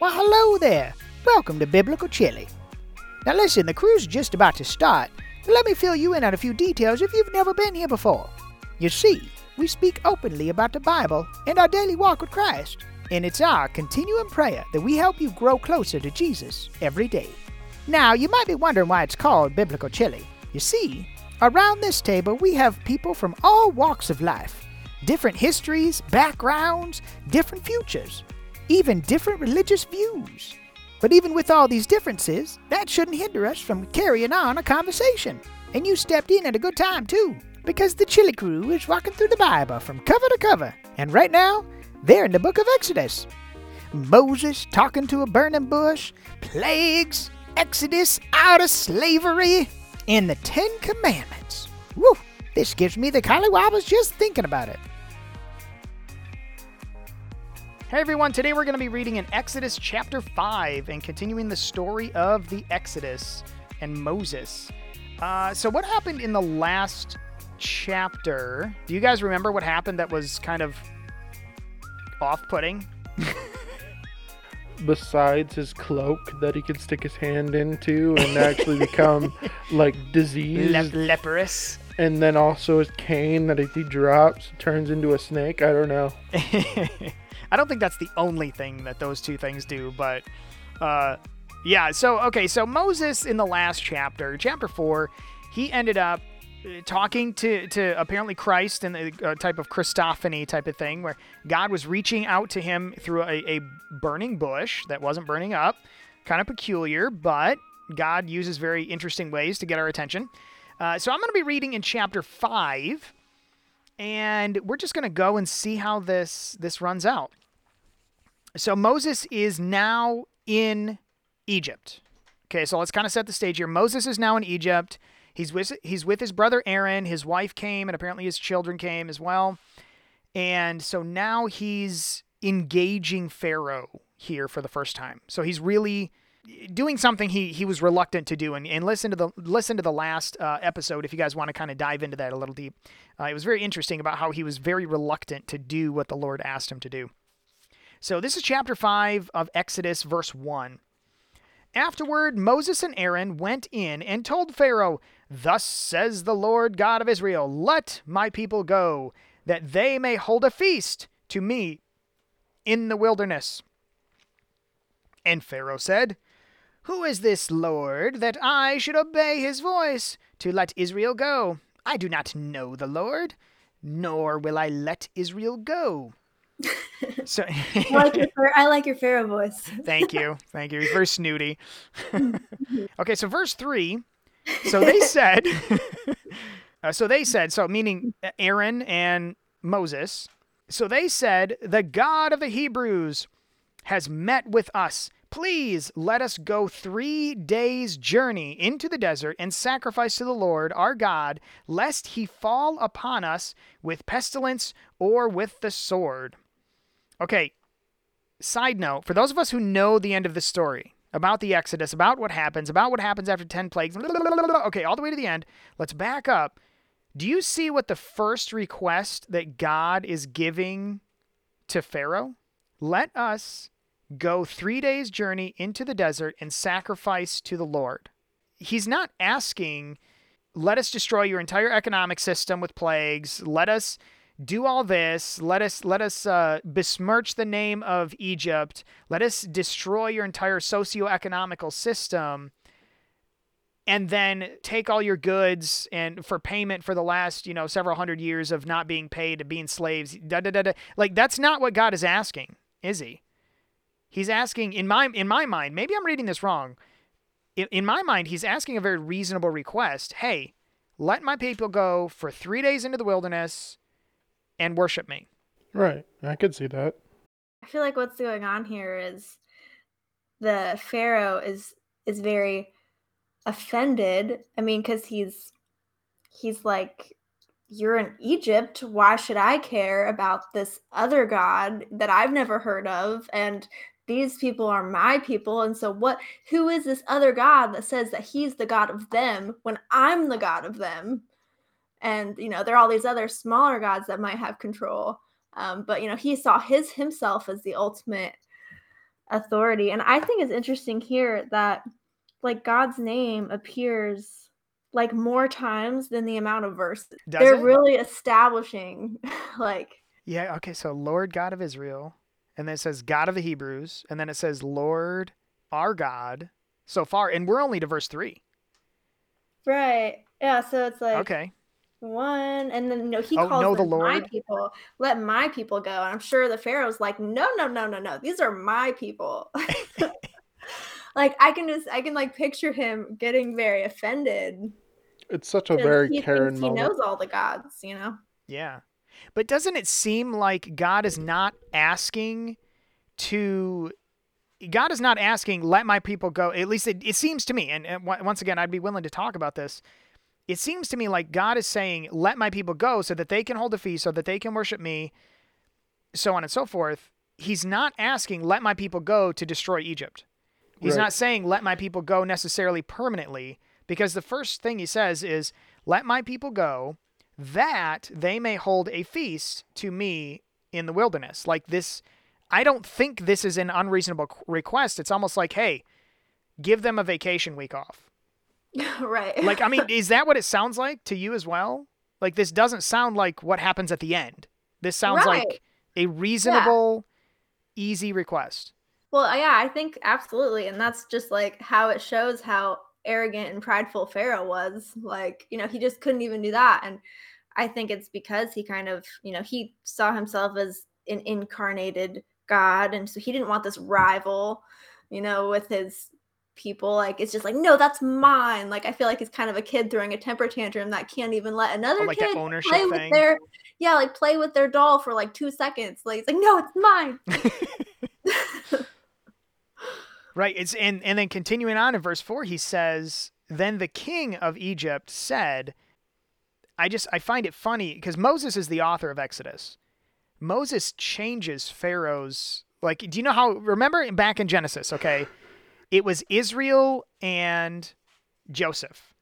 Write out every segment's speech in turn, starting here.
Well, hello there. Welcome to Biblical Chili. Now, listen, the cruise is just about to start, let me fill you in on a few details if you've never been here before. You see, we speak openly about the Bible and our daily walk with Christ, and it's our continuing prayer that we help you grow closer to Jesus every day. Now, you might be wondering why it's called Biblical Chili. You see, around this table we have people from all walks of life, different histories, backgrounds, different futures, even different religious views. But even with all these differences, that shouldn't hinder us from carrying on a conversation. And you stepped in at a good time, too, because the Chili Crew is walking through the Bible from cover to cover. And right now, they're in the book of Exodus. Moses talking to a burning bush, plagues, Exodus out of slavery, and the Ten Commandments. Woo! This gives me the collywobbles just thinking about it. Hey everyone, today we're going to be reading in Exodus chapter 5 and continuing the story of the Exodus and Moses. Uh, so, what happened in the last chapter? Do you guys remember what happened that was kind of off putting? Besides his cloak that he could stick his hand into and actually become like diseased, Le- leprous. and then also his cane that if he drops turns into a snake. I don't know. I don't think that's the only thing that those two things do, but uh, yeah. So okay, so Moses in the last chapter, chapter four, he ended up uh, talking to to apparently Christ in a uh, type of Christophany type of thing, where God was reaching out to him through a, a burning bush that wasn't burning up, kind of peculiar, but God uses very interesting ways to get our attention. Uh, so I'm going to be reading in chapter five and we're just going to go and see how this this runs out. So Moses is now in Egypt. Okay, so let's kind of set the stage here. Moses is now in Egypt. He's with he's with his brother Aaron. His wife came, and apparently his children came as well. And so now he's engaging Pharaoh here for the first time. So he's really doing something he he was reluctant to do and, and listen to the listen to the last uh, episode if you guys want to kind of dive into that a little deep uh, it was very interesting about how he was very reluctant to do what the lord asked him to do so this is chapter 5 of exodus verse 1 afterward moses and aaron went in and told pharaoh thus says the lord god of israel let my people go that they may hold a feast to me in the wilderness and pharaoh said who is this Lord that I should obey his voice to let Israel go? I do not know the Lord, nor will I let Israel go. So I, like your, I like your Pharaoh voice. thank you. Thank you. He's very snooty. okay, so verse 3. So they said, uh, so they said, so meaning Aaron and Moses. So they said, the God of the Hebrews has met with us Please let us go three days' journey into the desert and sacrifice to the Lord our God, lest he fall upon us with pestilence or with the sword. Okay, side note for those of us who know the end of the story about the Exodus, about what happens, about what happens after 10 plagues, okay, all the way to the end, let's back up. Do you see what the first request that God is giving to Pharaoh? Let us go three days' journey into the desert and sacrifice to the Lord. He's not asking, let us destroy your entire economic system with plagues. Let us do all this. Let us let us uh, besmirch the name of Egypt. Let us destroy your entire socio-economical system, and then take all your goods and for payment for the last you know several hundred years of not being paid, being slaves. Da, da, da, da. Like that's not what God is asking, is He? He's asking in my in my mind, maybe I'm reading this wrong. In, in my mind, he's asking a very reasonable request. Hey, let my people go for three days into the wilderness and worship me. Right. I could see that. I feel like what's going on here is the Pharaoh is is very offended. I mean, because he's he's like, You're in Egypt. Why should I care about this other God that I've never heard of? And these people are my people and so what who is this other god that says that he's the god of them when i'm the god of them and you know there are all these other smaller gods that might have control um, but you know he saw his himself as the ultimate authority. And I think it's interesting here that like God's name appears like more times than the amount of verses. Does They're it? really establishing like Yeah, okay, so Lord God of Israel, and then it says God of the Hebrews, and then it says Lord our God so far, and we're only to verse three. right. Yeah, so it's like Okay. One and then no he Oh, calls no, the them my people let my people go and i'm sure the pharaoh's like no no no no no these are my people like i can just i can like picture him getting very offended It's such a very he Karen he moment. knows all the gods you know Yeah. But doesn't it seem like God is not asking to God is not asking let my people go. At least it, it seems to me and, and once again I'd be willing to talk about this. It seems to me like God is saying let my people go so that they can hold a feast so that they can worship me so on and so forth. He's not asking let my people go to destroy Egypt. He's Right. not saying let my people go necessarily permanently because the first thing he says is let my people go that they may hold a feast to me in the wilderness. Like this, I don't think this is an unreasonable request. It's almost like, hey, give them a vacation week off. right Like, I mean, is that what it sounds like to you as well? Like, this doesn't sound like what happens at the end. This sounds Right. like a reasonable, easy request. well uh, yeah i think absolutely and that's just like how it shows how arrogant and prideful pharaoh was like you know he just couldn't even do that and i think it's because he kind of you know he saw himself as an incarnated god and so he didn't want this rival you know with his people like it's just like no that's mine like i feel like it's kind of a kid throwing a temper tantrum that can't even let another Oh, like kid play thing. with their yeah like play with their doll for like two seconds like it's like no it's mine Right. It's and and then continuing on in verse four, he says, "Then the king of Egypt said, I just I find it funny because Moses is the author of Exodus. Moses changes Pharaoh's like. Do you know how? Remember back in Genesis? Okay, it was Israel and Joseph.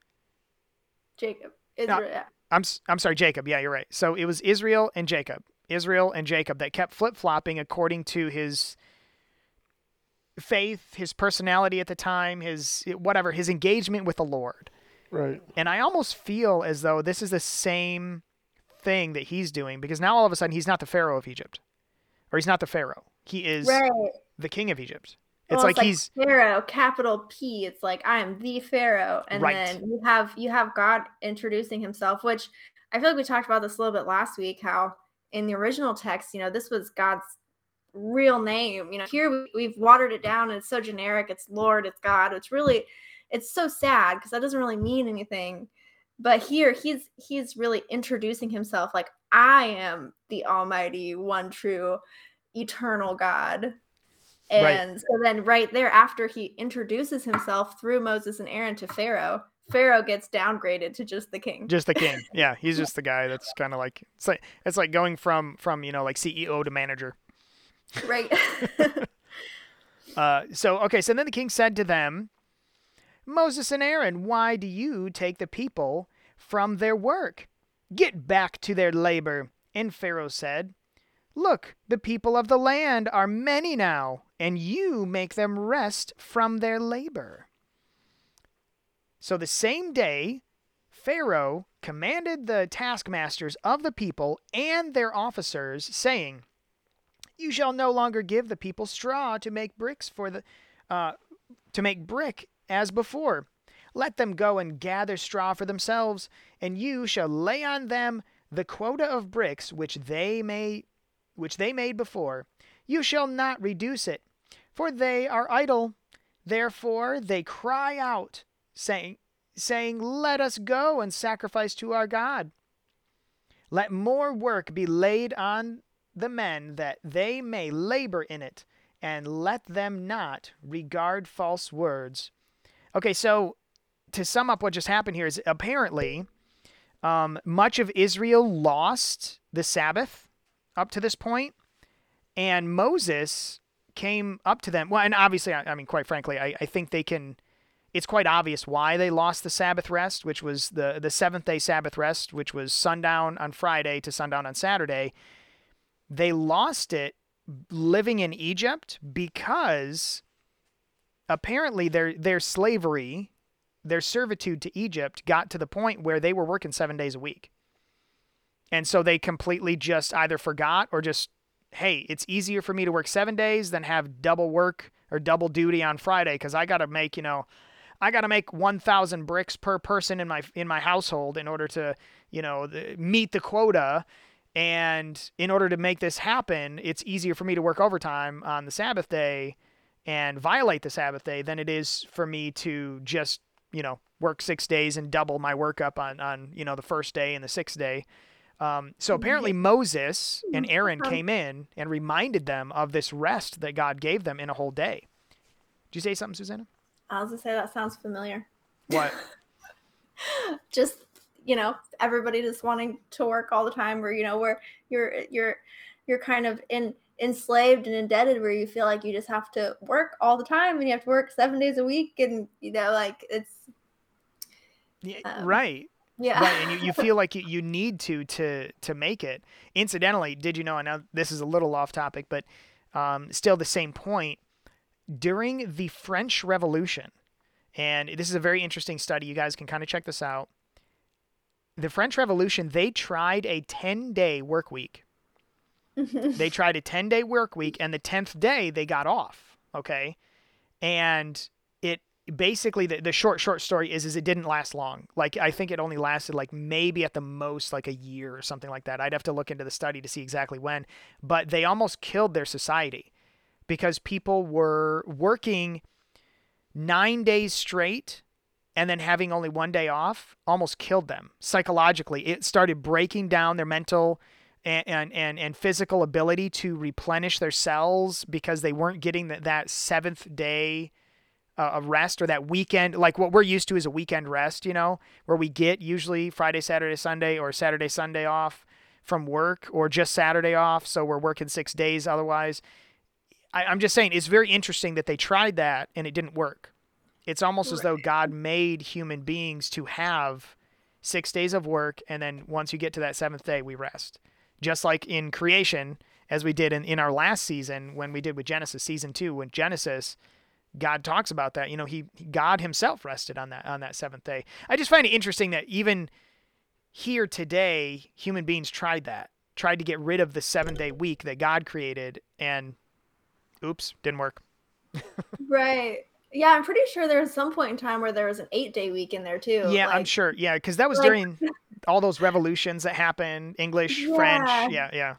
jacob Israel, yeah. I'm s- I'm sorry, Jacob. Yeah, you're right. So it was Israel and Jacob. Israel and Jacob that kept flip flopping according to his faith, his personality at the time, his whatever, his engagement with the Lord. Right. And I almost feel as though this is the same thing that he's doing because now all of a sudden he's not the Pharaoh of Egypt, or he's not the Pharaoh. He is right the king of Egypt. It's Well, like, he's Pharaoh, capital P. It's like I am the Pharaoh, and Right. then you have you have God introducing Himself, which I feel like we talked about this a little bit last week. How in the original text, you know, this was God's real name. You know, here we, we've watered it down, and it's so generic. It's Lord, it's God. It's really, it's so sad because that doesn't really mean anything. But here, he's he's really introducing himself like I am the Almighty, one true, eternal God. Right. And so then right there after he introduces himself through Moses and Aaron to Pharaoh, Pharaoh gets downgraded to just the king. just the king. Yeah, he's just the guy that's kind of like it's like it's like going from from you know like CEO to manager. right. Uh, so okay, so then the king said to them, Moses and Aaron, why do you take the people from their work? Get back to their labor. And Pharaoh said, Look, the people of the land are many now, and you make them rest from their labor. So the same day, Pharaoh commanded the taskmasters of the people and their officers, saying, You shall no longer give the people straw to make bricks for the uh, to make brick as before. Let them go and gather straw for themselves, and you shall lay on them the quota of bricks which they may which they made before. You shall not reduce it, for they are idle. Therefore they cry out, saying saying, Let us go and sacrifice to our God. Let more work be laid on the men that they may labor in it, and let them not regard false words. Okay, so to sum up what just happened here is apparently um, much of Israel lost the Sabbath up to this point, and Moses came up to them. Well, and obviously, I, I mean, quite frankly, I, I think they can. It's quite obvious why they lost the Sabbath rest, which was the the seventh day Sabbath rest, which was sundown on Friday to sundown on Saturday. They lost it living in Egypt because apparently their their slavery, their servitude to Egypt got to the point where they were working 7 days a week. And so they completely just either forgot or just hey, it's easier for me to work 7 days than have double work or double duty on Friday cuz I got to make, you know, I got to make 1000 bricks per person in my in my household in order to, you know, the, meet the quota and in order to make this happen, it's easier for me to work overtime on the Sabbath day and violate the Sabbath day than it is for me to just, you know, work six days and double my work up on, on you know, the first day and the sixth day. Um, so apparently Moses and Aaron came in and reminded them of this rest that God gave them in a whole day. Did you say something, Susanna? I was gonna say that sounds familiar. What? just you know everybody just wanting to work all the time or you know where you're you're you're kind of in enslaved and indebted where you feel like you just have to work all the time and you have to work seven days a week and you know like it's Yeah, Um, right. Yeah. Right and you, you feel like you, you need to to to make it. Incidentally did you know i know this is a little off topic but um, still the same point. During the french revolution and this is a very interesting study you guys can kind of check this out. The french revolution they tried a 10 day work week. They tried a 10 day work week and the 10th day they got off okay? And it basically the, the short short story is is it didn't last long. Like i think it only lasted like maybe at the most like a year or something like that. I'd have to look into the study to see exactly when but they almost killed their society because people were working nine days straight and then having only one day off almost killed them psychologically. It started breaking down their mental and, and, and, physical ability to replenish their cells because they weren't getting that, that seventh day uh, of rest or that weekend like what we're used to is a weekend rest you know where we get usually friday saturday sunday or saturday sunday off from work or just saturday off. So we're working six days otherwise. I, i'm just saying it's very interesting that they tried that and it didn't work. It's almost as though god made human beings to have six days of work and then once you get to that seventh day we rest. Just like in creation as we did in, in our last season when we did with genesis season two when genesis God talks about that. You know, he God himself rested on that on that seventh day. I just find it interesting that even here today, human beings tried that, tried to get rid of the seven day week that God created, and oops, didn't work. right yeah i'm pretty sure there was some point in time where there was an eight day week in there too yeah, I'm sure. Yeah, because that was like- during all those revolutions that happened, English, French. Yeah. Yeah, yeah.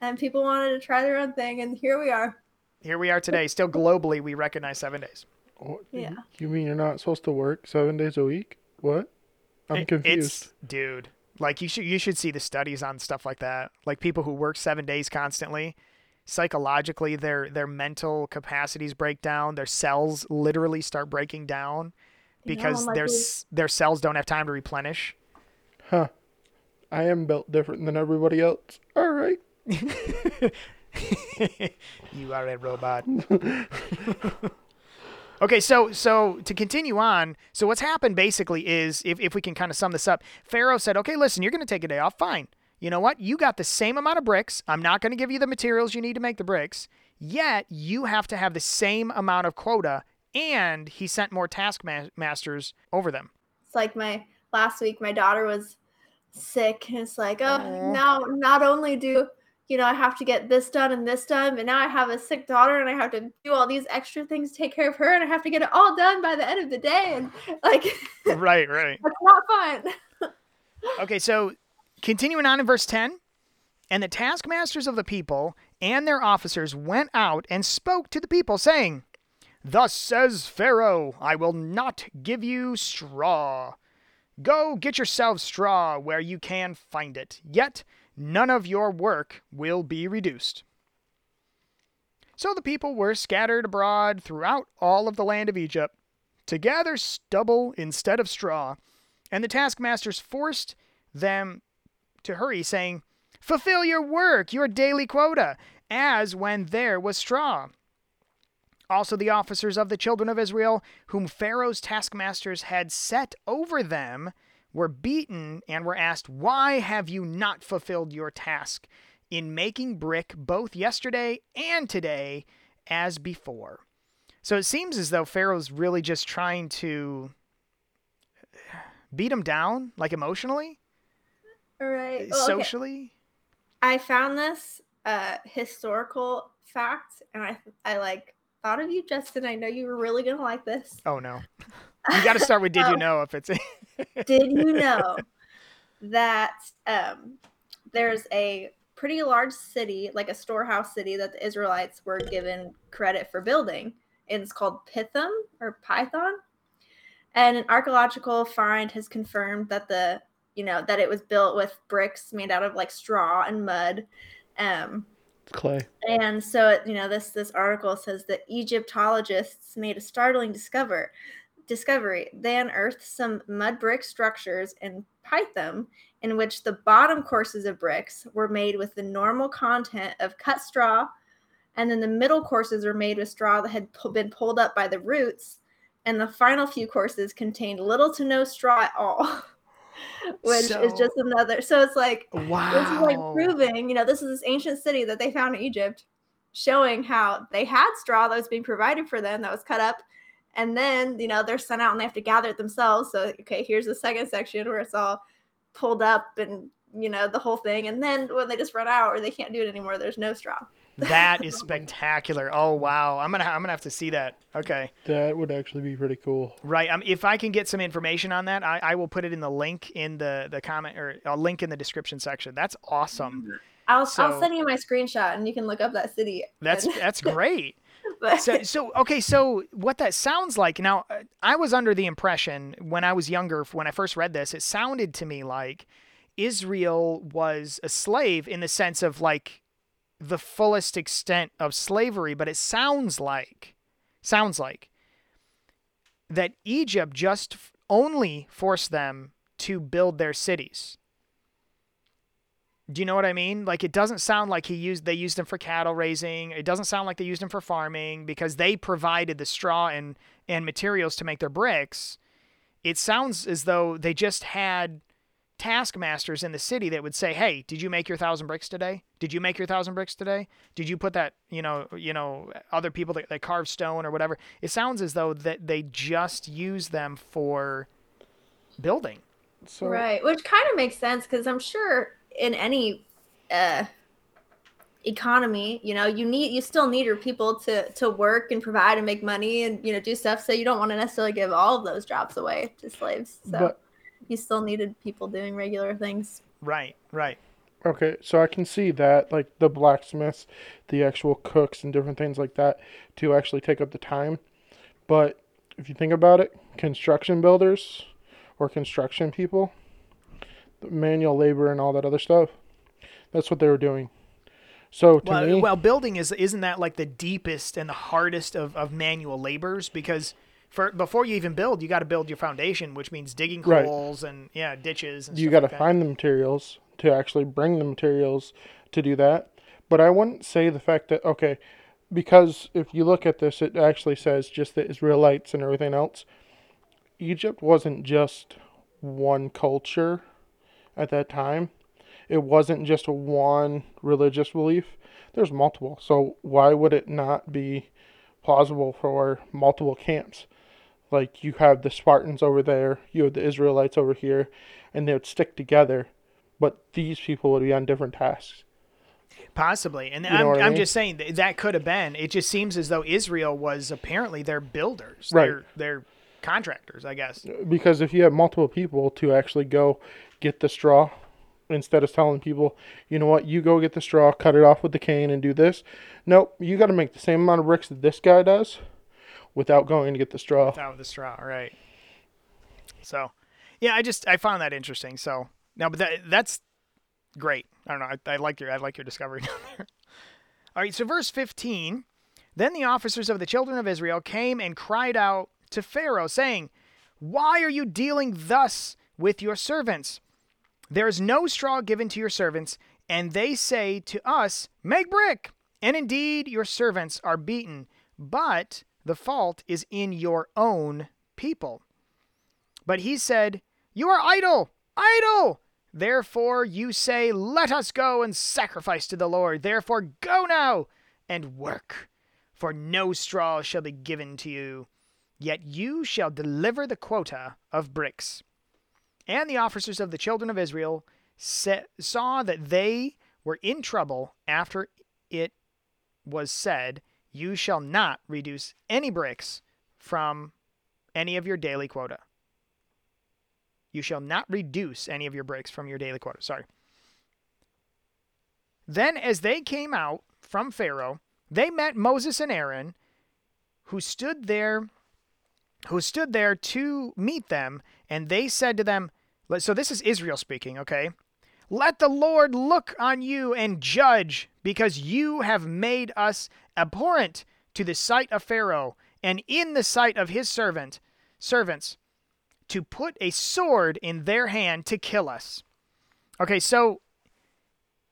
and people wanted to try their own thing and here we are Here we are today. Still globally, we recognize seven days. Oh, what, Yeah. You mean you're not supposed to work seven days a week? What? I'm It- confused. It's, dude, like you should you should see the studies on stuff like that. Like people who work seven days constantly, psychologically, their their mental capacities break down. Their cells literally start breaking down because like their their cells don't have time to replenish. Huh. I am built different than everybody else. All right. you are a robot. okay, so so to continue on, so what's happened basically is if, if we can kind of sum this up, Pharaoh said, Okay, listen, you're gonna take a day off, fine. You know what? You got the same amount of bricks. I'm not gonna give you the materials you need to make the bricks, yet you have to have the same amount of quota, and he sent more taskmasters over them. it's like my last week my daughter was sick and it's like oh Aw. now not only do you know i have to get this done and this done but now i have a sick daughter and i have to do all these extra things take care of her and i have to get it all done by the end of the day and like right, right. that's not fun Okay, so continuing on in verse 10 and the taskmasters of the people and their officers went out and spoke to the people, saying, Thus says Pharaoh, I will not give you straw. Go get yourselves straw where you can find it, yet none of your work will be reduced. So the people were scattered abroad throughout all of the land of Egypt to gather stubble instead of straw, and the taskmasters forced them to hurry, saying, Fulfill your work, your daily quota, as when there was straw. Also, the officers of the children of Israel, whom Pharaoh's taskmasters had set over them, were beaten and were asked, Why have you not fulfilled your task in making brick both yesterday and today as before. So it seems as though Pharaoh's really just trying to beat him down, like emotionally, All right. Well, okay. socially. I found this uh, historical fact, and I I like thought of you, Justin. I know you were really gonna like this. Oh no. You got to start with did you Oh. know if it's Did you know that um, there's a pretty large city, like a storehouse city, that the Israelites were given credit for building? And it's called Pithom or Python. And an archaeological find has confirmed that the you know that it was built with bricks made out of like straw and mud. Um, Clay. and so you know this this article says that Egyptologists made a startling discover discovery. They unearthed some mud brick structures in Python in which the bottom courses of bricks were made with the normal content of cut straw, and then the middle courses were made with straw that had been pulled up by the roots, and the final few courses contained little to no straw at all. Which is just another. So it's like wow. this is like proving, you know, this is this ancient city that they found in Egypt, showing how they had straw that was being provided for them that was cut up. And then, you know, they're sent out and they have to gather it themselves. So, okay, here's the second section where it's all pulled up and, you know, the whole thing. And then when they just run out or they can't do it anymore, there's no straw. That is spectacular. Oh wow. I'm going to I'm going to have to see that. Okay. That would actually be pretty cool. Right. Um, if I can get some information on that, I, I will put it in the link in the, the comment or a link in the description section. That's awesome. I'll, So- I'll send you my screenshot and you can look up that city. That's and- that's great. but, So, so okay, so what that sounds like now, uh, I was under the impression when I was younger, when I first read this, it sounded to me like Israel was a slave in the sense of like the fullest extent of slavery, but it sounds like, sounds like that Egypt just only forced them to build their cities. Do you know what I mean? Like it doesn't sound like he used they used him for cattle raising. It doesn't sound like they used him for farming because they provided the straw and and materials to make their bricks. It sounds as though they just had taskmasters in the city that would say, "Hey, did you make your thousand bricks today? Did you make your thousand bricks today? Did you put that, you know, you know, other people that, that carve stone or whatever?" It sounds as though that they just use them for building. So right which kind of makes sense because i'm sure in any uh economy you know you need you still need your people to to work and provide and make money and you know do stuff so you don't want to necessarily give all of those jobs away to slaves so But- you still needed people doing regular things Right, right. Okay, so I can see that, like the blacksmiths, the actual cooks, and different things like that, to actually take up the time. But if you think about it, construction builders or construction people, the manual labor and all that other stuff, that's what they were doing. So to Well, me, well, building is isn't that like the deepest and the hardest of, of manual labors because for before you even build, you got to build your foundation, which means digging Right. holes and yeah, ditches. And you got to like find the materials to actually bring the materials to do that. But I wouldn't say the fact that okay, because if you look at this, it actually says just the Israelites and everything else. Egypt wasn't just one culture at that time. It wasn't just one religious belief. There's multiple. So why would it not be plausible for multiple camps? Like you have the Spartans over there, you have the Israelites over here, and they would stick together, but these people would be on different tasks. Possibly, and You I'm, I I'm just saying that, that could have been. It just seems as though Israel was apparently their builders, Right. They're, they're contractors, I guess. Because if you have multiple people to actually go get the straw, instead of telling people, you know what, you go get the straw, cut it off with the cane, and do this. Nope, you got to make the same amount of bricks that this guy does, without going to get the straw. Out with the straw, right? So, yeah, I just I found that interesting. So no, but that that's great. I don't know. I, I like your I like your discovery down there. All right, so verse fifteen. Then the officers of the children of Israel came and cried out to Pharaoh, saying, Why are you dealing thus with your servants? There is no straw given to your servants, and they say to us, Make brick. And indeed, your servants are beaten, but the fault is in your own people. But he said, You are idle, idle. Therefore you say, Let us go and sacrifice to the Lord. Therefore go now and work, for no straw shall be given to you. Yet you shall deliver the quota of bricks. And the officers of the children of Israel saw that they were in trouble after it was said, You shall not reduce any bricks from any of your daily quota. You shall not reduce any of your bricks from your daily quota. Sorry. Then, as they came out from Pharaoh, they met Moses and Aaron, who stood there, who stood there to meet them, and they said to them, "So this is Israel speaking, okay? Let the Lord look on you and judge, because you have made us abhorrent to the sight of Pharaoh and in the sight of his servant servants to put a sword in their hand to kill us. Okay, so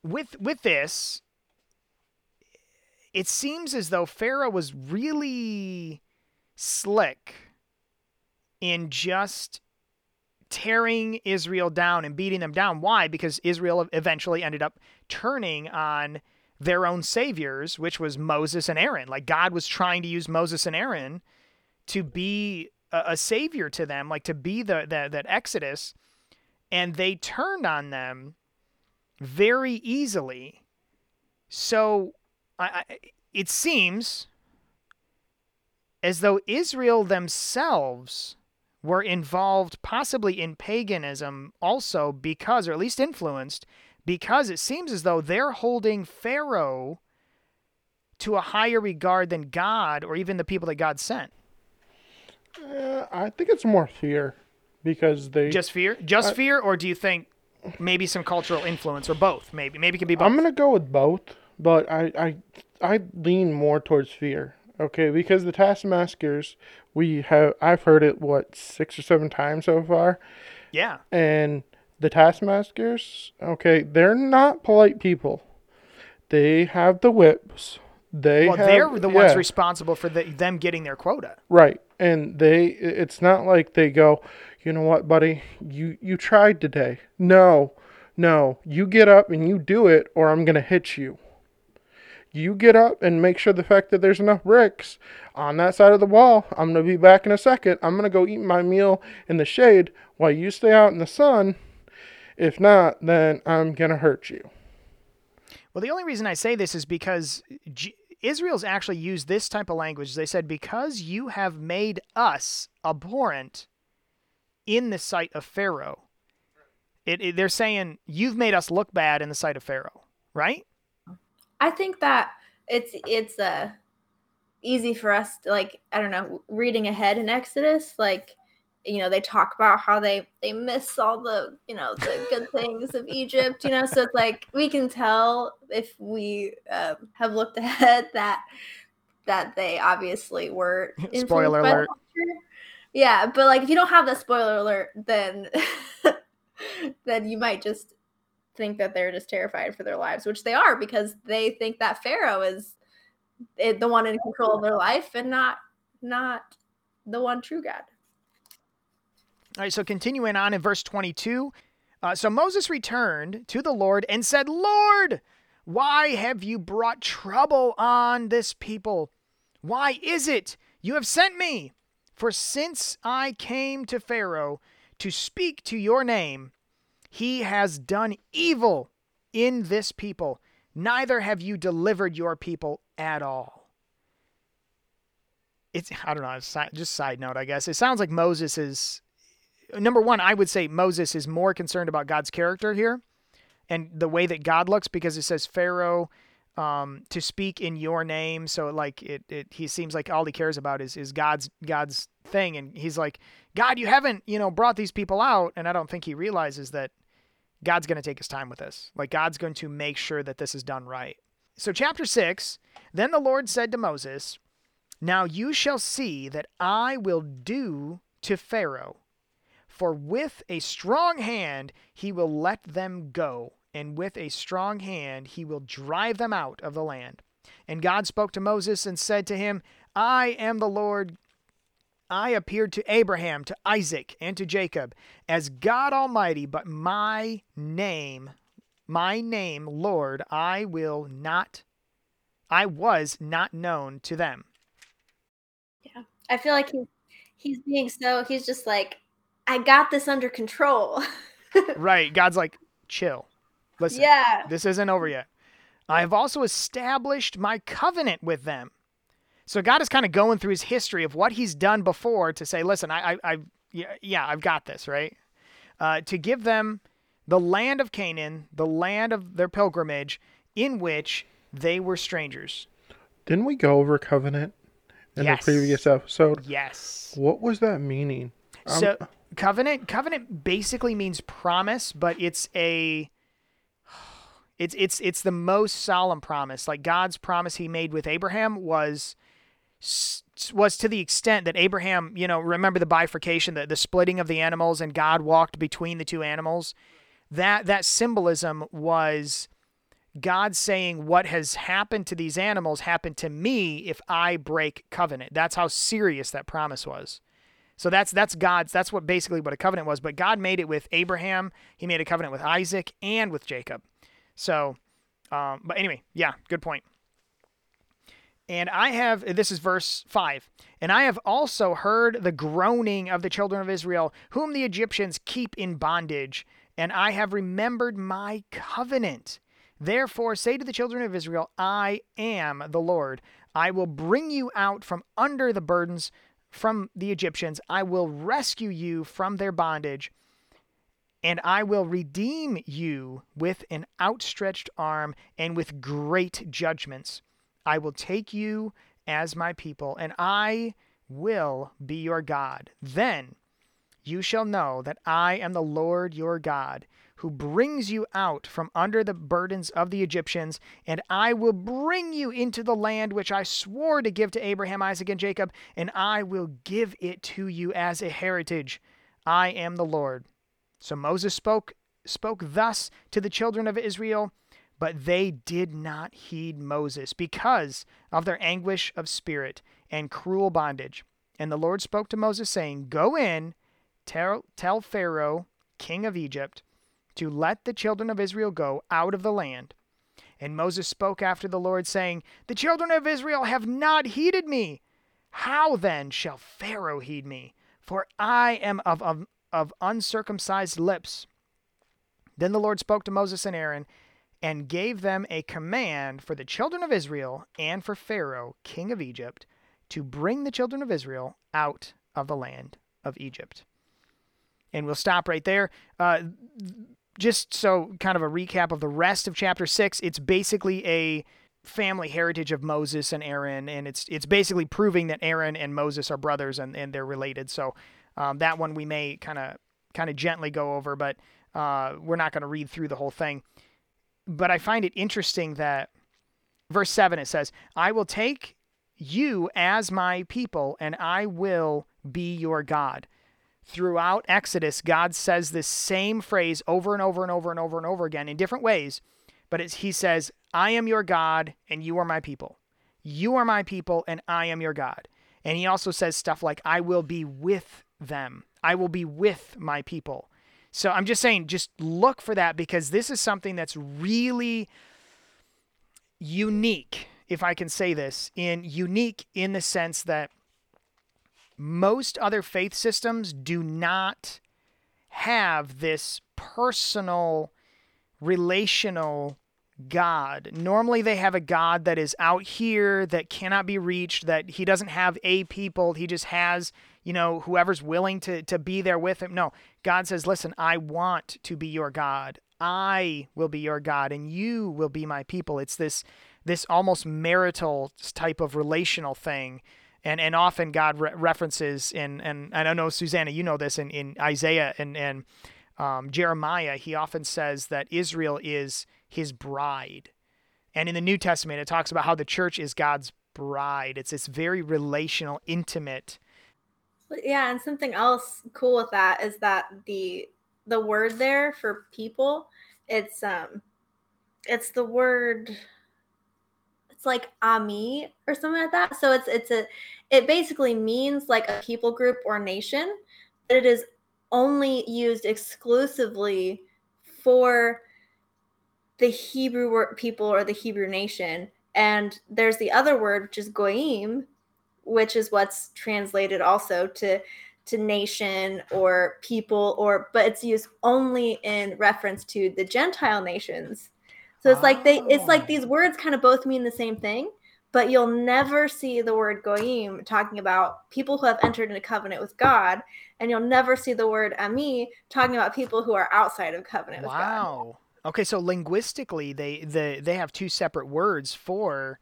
with with this it seems as though Pharaoh was really slick in just tearing Israel down and beating them down. Why? Because Israel eventually ended up turning on their own saviors, which was Moses and Aaron. Like God was trying to use Moses and Aaron to be a, a savior to them, like to be the, the that Exodus, and they turned on them very easily. So I, I, it seems as though Israel themselves were involved possibly in paganism also because, or at least influenced, because it seems as though they're holding Pharaoh to a higher regard than God or even the people that God sent. Uh, I think it's more fear because they just fear, just I, fear, or do you think maybe some cultural influence or both? Maybe, maybe it could be both. I'm gonna go with both, but I I I lean more towards fear. Okay, because the taskmasters, we have I've heard it what six or seven times so far. Yeah. And the taskmasters, okay, they're not polite people. They have the whips. They well, have, they're the ones responsible for the, them getting their quota. Right, and they. It's not like they go, you know what, buddy, you you tried today. No, no, you get up and you do it, or I'm gonna hit you. You get up and make sure the fact that there's enough bricks on that side of the wall. I'm gonna be back in a second. I'm gonna go eat my meal in the shade while you stay out in the sun. If not, then I'm gonna hurt you. Well, the only reason I say this is because G- Israel's actually used this type of language. They said, Because you have made us abhorrent in the sight of Pharaoh. It, it, they're saying, You've made us look bad in the sight of Pharaoh, right? I think that it's it's uh easy for us to like I don't know reading ahead in Exodus like you know they talk about how they they miss all the you know the good things of egypt you know so it's like we can tell if we um, have looked ahead that that they obviously were spoiler alert. yeah but like if you don't have the spoiler alert then then you might just think that they're just terrified for their lives which they are because they think that pharaoh is the one in control of their life and not not the one true god all right, so continuing on in verse 22. Uh, so Moses returned to the Lord and said, Lord, why have you brought trouble on this people? Why is it you have sent me? For since I came to Pharaoh to speak to your name, he has done evil in this people. Neither have you delivered your people at all. It's I don't know. Just side note, I guess it sounds like Moses is number one, I would say Moses is more concerned about God's character here and the way that God looks because it says Pharaoh um, to speak in your name. So like it, it, he seems like all he cares about is, is God's, God's thing. And he's like, God, you haven't, you know, brought these people out. And I don't think he realizes that God's going to take his time with this. Like God's going to make sure that this is done right. So chapter six, then the Lord said to Moses, now you shall see that I will do to Pharaoh for with a strong hand he will let them go, and with a strong hand he will drive them out of the land. And God spoke to Moses and said to him, I am the Lord I appeared to Abraham, to Isaac, and to Jacob as God Almighty, but my name, my name, Lord, I will not, I was not known to them. Yeah. I feel like he's, he's being so, he's just like, I got this under control. right. God's like, chill. Listen, yeah. this isn't over yet. I have also established my covenant with them. So God is kind of going through his history of what he's done before to say, listen, I, I, I yeah, I've got this, right? Uh, to give them the land of Canaan, the land of their pilgrimage, in which they were strangers. Didn't we go over covenant in Yes. the previous episode? Yes. What was that meaning? Um, So covenant covenant basically means promise, but it's a it's it's it's the most solemn promise. Like God's promise he made with Abraham was was to the extent that Abraham, you know, remember the bifurcation, the, the splitting of the animals and God walked between the two animals. That that symbolism was God saying what has happened to these animals happened to me if I break covenant. That's how serious that promise was. So that's that's God's that's what basically what a covenant was, but God made it with Abraham, he made a covenant with Isaac and with Jacob. So um, but anyway, yeah, good point. And I have, this is verse 5. And I have also heard the groaning of the children of Israel, whom the Egyptians keep in bondage, and I have remembered my covenant. Therefore, say to the children of Israel, I am the Lord. I will bring you out from under the burdens from the Egyptians. I will rescue you from their bondage, and I will redeem you with an outstretched arm and with great judgments. I will take you as my people, and I will be your God. Then you shall know that I am the Lord your God, who brings you out from under the burdens of the Egyptians, and I will bring you into the land which I swore to give to Abraham, Isaac, and Jacob, and I will give it to you as a heritage. I am the Lord. So Moses spoke spoke thus to the children of Israel, but they did not heed Moses because of their anguish of spirit and cruel bondage. And the Lord spoke to Moses, saying, Go in, tell, tell Pharaoh, king of Egypt, to let the children of Israel go out of the land. And Moses spoke after the Lord, saying, The children of Israel have not heeded me. How then shall Pharaoh heed me? For I am of, of, of uncircumcised lips. Then the Lord spoke to Moses and Aaron and gave them a command for the children of Israel and for Pharaoh, king of Egypt, to bring the children of Israel out of the land of Egypt. And we'll stop right there. Uh, just so kind of a recap of the rest of chapter six, it's basically a family heritage of Moses and Aaron, and it's it's basically proving that Aaron and Moses are brothers and, and they're related. So um, that one we may kind of kind of gently go over, but uh, we're not going to read through the whole thing. But I find it interesting that verse seven it says, "I will take you as my people, and I will be your God." throughout Exodus, God says this same phrase over and over and over and over and over again in different ways. But he says, I am your God and you are my people. You are my people and I am your God. And he also says stuff like, I will be with them. I will be with my people. So I'm just saying, just look for that because this is something that's really unique, if I can say this, in unique in the sense that most other faith systems do not have this personal, relational God. Normally, they have a God that is out here that cannot be reached, that he doesn't have a people. He just has, you know, whoever's willing to, to be there with him. No, God says, listen, I want to be your God. I will be your God, and you will be my people. It's this this almost marital type of relational thing and and often God re- references in and, and I know Susanna, you know this in, in Isaiah and and um, Jeremiah. He often says that Israel is His bride, and in the New Testament, it talks about how the church is God's bride. It's this very relational, intimate. Yeah, and something else cool with that is that the the word there for people, it's um, it's the word. It's like Ami or something like that. So it's it's a it basically means like a people group or nation, but it is only used exclusively for the Hebrew people or the Hebrew nation. And there's the other word, which is goyim, which is what's translated also to to nation or people or but it's used only in reference to the Gentile nations. So it's oh. like they it's like these ah. words kind of both mean the same thing, but you'll never see the word goyim talking about people who have entered into covenant with God, and you'll never see the word ami talking about people who are outside of covenant wow. with God. Wow. Okay, so linguistically, they the they have two separate words for,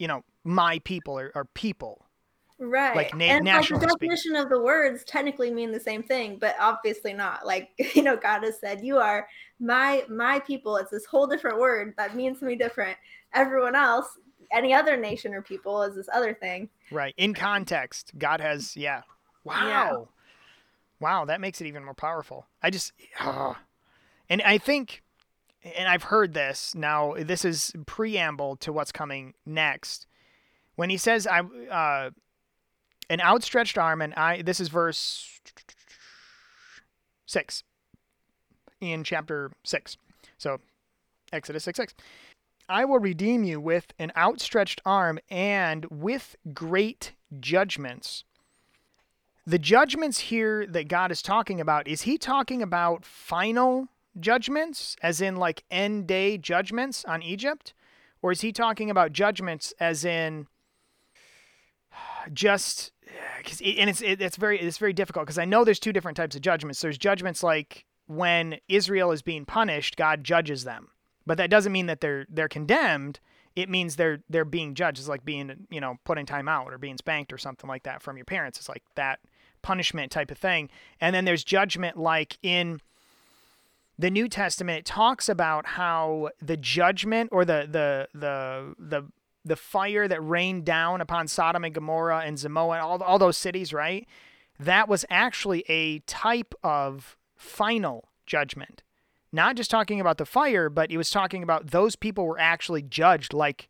you know, my people or, or people. Right. Like na- and like the definition of the words technically mean the same thing, but obviously not. Like you know, God has said, "You are my my people." It's this whole different word that means something different. Everyone else, any other nation or people, is this other thing. Right. In context, God has yeah. Wow. Yeah. Wow, that makes it even more powerful. I just, uh, and I think and I've heard this now. This is preamble to what's coming next. When he says, "I uh, an outstretched arm," and I this is verse six in chapter six. So Exodus six six. I will redeem you with an outstretched arm and with great judgments. The judgments here that God is talking about, is he talking about final judgments, as in like end day judgments on Egypt? Or is he talking about judgments as in just because, and it's it's very it's very difficult because I know there's two different types of judgments. There's judgments like when Israel is being punished, God judges them, but that doesn't mean that they're they're condemned. It means they're they're being judged. It's like being you know put in time out or being spanked or something like that from your parents. It's like that punishment type of thing. And then there's judgment like in the New Testament it talks about how the judgment or the the the the the fire that rained down upon Sodom and Gomorrah and Zemoa, all all those cities, right? That was actually a type of final judgment. Not just talking about the fire, but it was talking about those people were actually judged like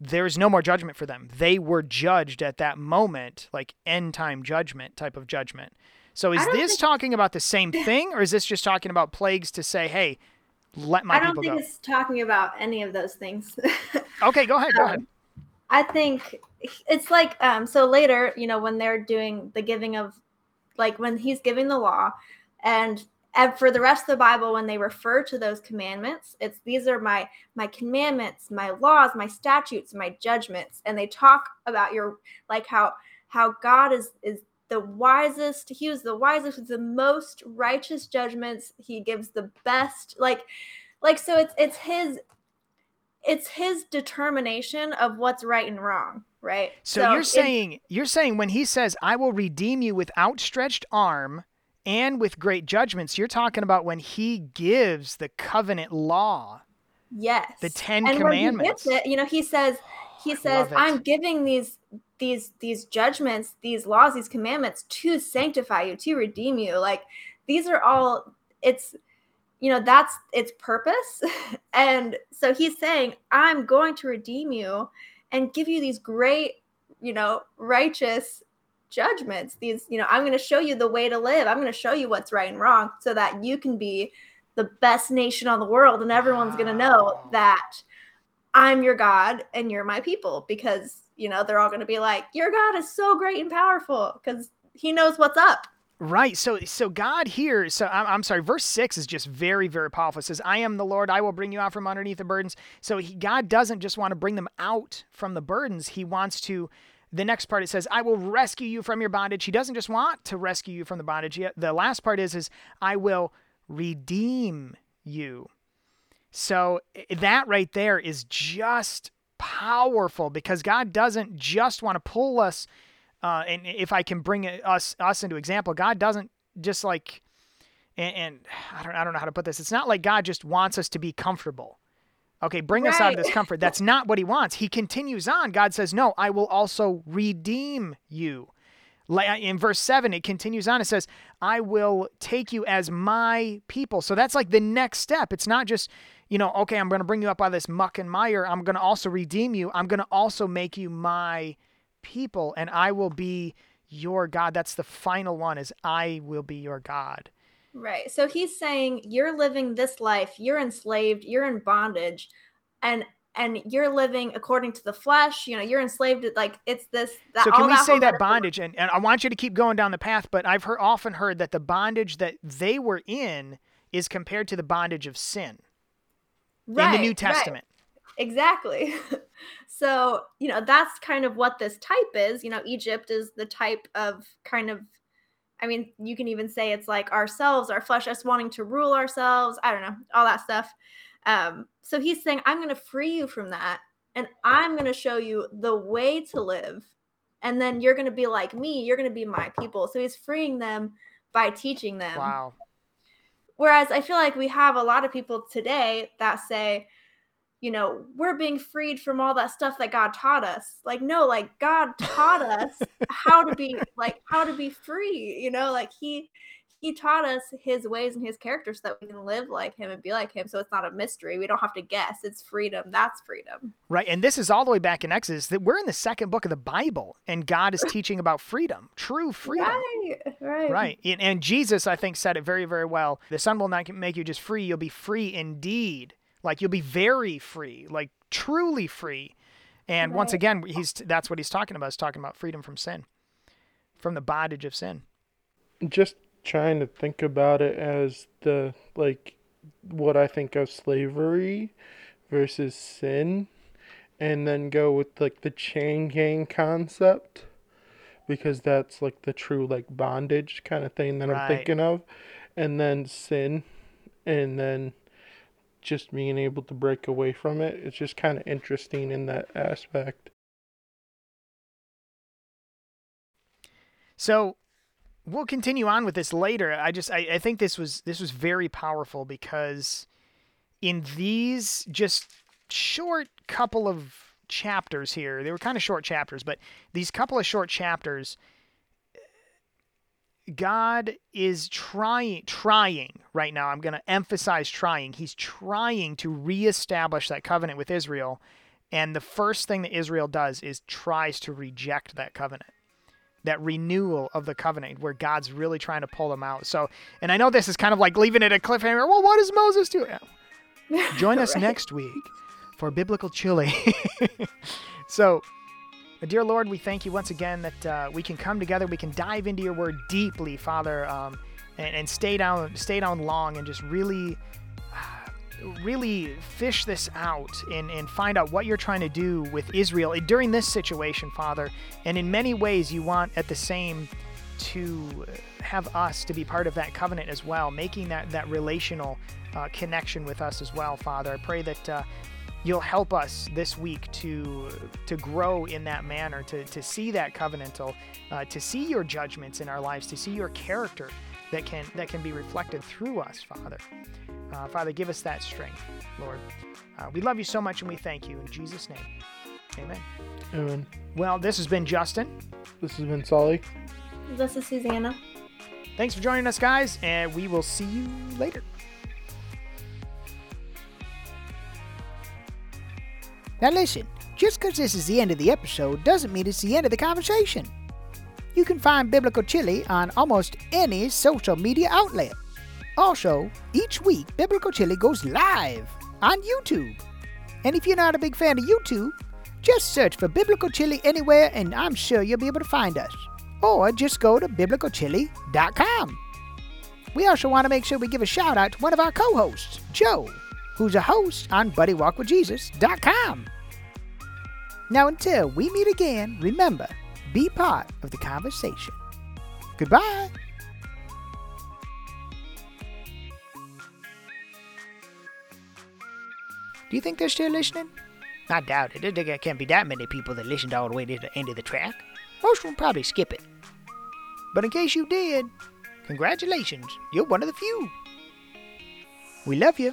there's no more judgment for them. They were judged at that moment, like end time judgment type of judgment. So is this think... talking about the same thing, or is this just talking about plagues to say, hey, let my? I don't think go? it's talking about any of those things. okay, go ahead. Go um, ahead. I think it's like um, so later, you know, when they're doing the giving of, like when he's giving the law, and and for the rest of the bible when they refer to those commandments it's these are my my commandments my laws my statutes my judgments and they talk about your like how how god is is the wisest he was the wisest with the most righteous judgments. He gives the best like like so it's it's his it's his determination of what's right and wrong right? So, so you're saying you're saying when he says i will redeem you with outstretched arm and with great judgments you're talking about when he gives the covenant law yes. the 10 and commandments. it, you know he says he says i'm giving these these these judgments these laws these commandments to sanctify you to redeem you. Like these are all it's you know that's its purpose. And so he's saying i'm going to redeem you and give you these great you know righteous judgments. These you know i'm going to show you the way to live. I'm going to show you what's right and wrong so that you can be the best nation on the world. And everyone's going to know that i'm your god and you're my people because you know, they're all going to be like, "Your God is so great and powerful because He knows what's up." Right. So, so God here. So I'm, I'm sorry. Verse six is just very, very powerful. It says, "I am the Lord. I will bring you out from underneath the burdens." So he, God doesn't just want to bring them out from the burdens. He wants to. The next part it says, "I will rescue you from your bondage." He doesn't just want to rescue you from the bondage. The last part is, "is I will redeem you." So that right there is just powerful because God doesn't just want to pull us. Uh, and if I can bring us us into example, God doesn't just like, and, and, I don't I don't know how to put this. It's not like God just wants us to be comfortable. Okay, bring right. us out of this comfort. That's not what He wants. He continues on. God says, "No, I will also redeem you." Like uh, in verse 7 it continues on it says I will take you as my people. So that's like the next step. It's not just, you know, okay, I'm going to bring you up out of this muck and mire. I'm going to also redeem you. I'm going to also make you my people and I will be your God. That's the final one is I will be your God. Right. So he's saying you're living this life, you're enslaved, you're in bondage, and and you're living according to the flesh, you know, you're enslaved like it's this that So can we say that bondage and, and I want you to keep going down the path, but I've heard often heard that the bondage that they were in is compared to the bondage of sin in the Right, New right. Testament. Exactly. so, you know, that's kind of what this type is. You know, Egypt is the type of kind of, I mean, you can even say it's like ourselves, our flesh, us wanting to rule ourselves. I don't know, all that stuff. Um, so he's saying, I'm going to free you from that. And I'm going to show you the way to live. And then you're going to be like me. You're going to be my people. So he's freeing them by teaching them. Wow. Whereas I feel like we have a lot of people today that say, you know, we're being freed from all that stuff that God taught us. Like, no, like God taught us how to be like how to be free, you know, like he he taught us his ways and his character so that we can live like him and be like him. So it's not a mystery. We don't have to guess. It's freedom. That's freedom. Right. And this is all the way back in Exodus that we're in the second book of the Bible and God is teaching about freedom, true freedom. Right. Right. Right. And, and Jesus, I think, said it very, very well. The Son will not make you just free, you'll be free indeed. Like you'll be very free, like truly free. And once again, he's that's what he's talking about. He's talking about freedom from sin, from the bondage of sin. just trying to think about it as the like what I think of slavery versus sin and then go with like the chain gang concept because that's like the true like bondage kind of thing that Right. I'm thinking of and then sin and then just being able to break away from it it's just kind of interesting in that aspect So we'll continue on with this later. I just I, I think this was this was very powerful because in these just short couple of chapters here, they were kind of short chapters, but these couple of short chapters God is trying trying right now. I'm going to emphasize trying. He's trying to reestablish that covenant with Israel. And the first thing that Israel does is tries to reject that covenant that renewal of the covenant where God's really trying to pull them out. So, and I know this is kind of like leaving it a cliffhanger. Well, what does Moses do? Join us Right. next week for biblical chili. so, dear Lord, we thank you once again that uh, we can come together. We can dive into your word deeply, Father, um, and, and stay down, stay down long, and just really, really fish this out and, and find out what you're trying to do with Israel during this situation, Father. And in many ways, you want at the same to have us to be part of that covenant as well, making that that relational uh, connection with us as well, Father. I pray that uh, you'll help us this week to to grow in that manner, to to see that covenantal, uh, to see your judgments in our lives, to see your character that can that can be reflected through us, Father. Uh, Father, give us that strength, Lord. Uh, we love you so much and we thank you in Jesus' name. Amen. and Well, this has been Justin. this has been Solly This is Susanna. Thanks for joining us, guys, and we will see you later. Now listen, just because this is the end of the episode doesn't mean it's the end of the conversation. You can find Biblical Chili on almost any social media outlet. Also, each week, Biblical Chili goes live on YouTube. And if you're not a big fan of YouTube, just search for Biblical Chili anywhere and I'm sure you'll be able to find us. Or just go to biblicalchili.com. We also want to make sure we give a shout out to one of our co hosts, Joe, who's a host on BuddyWalkWithJesus.com. Now, until we meet again, remember be part of the conversation. Goodbye. Do you think they're still listening? I doubt it. There can't be that many people that listened all the way to the end of the track. Most will probably skip it. But in case you did, congratulations, you're one of the few. We love you.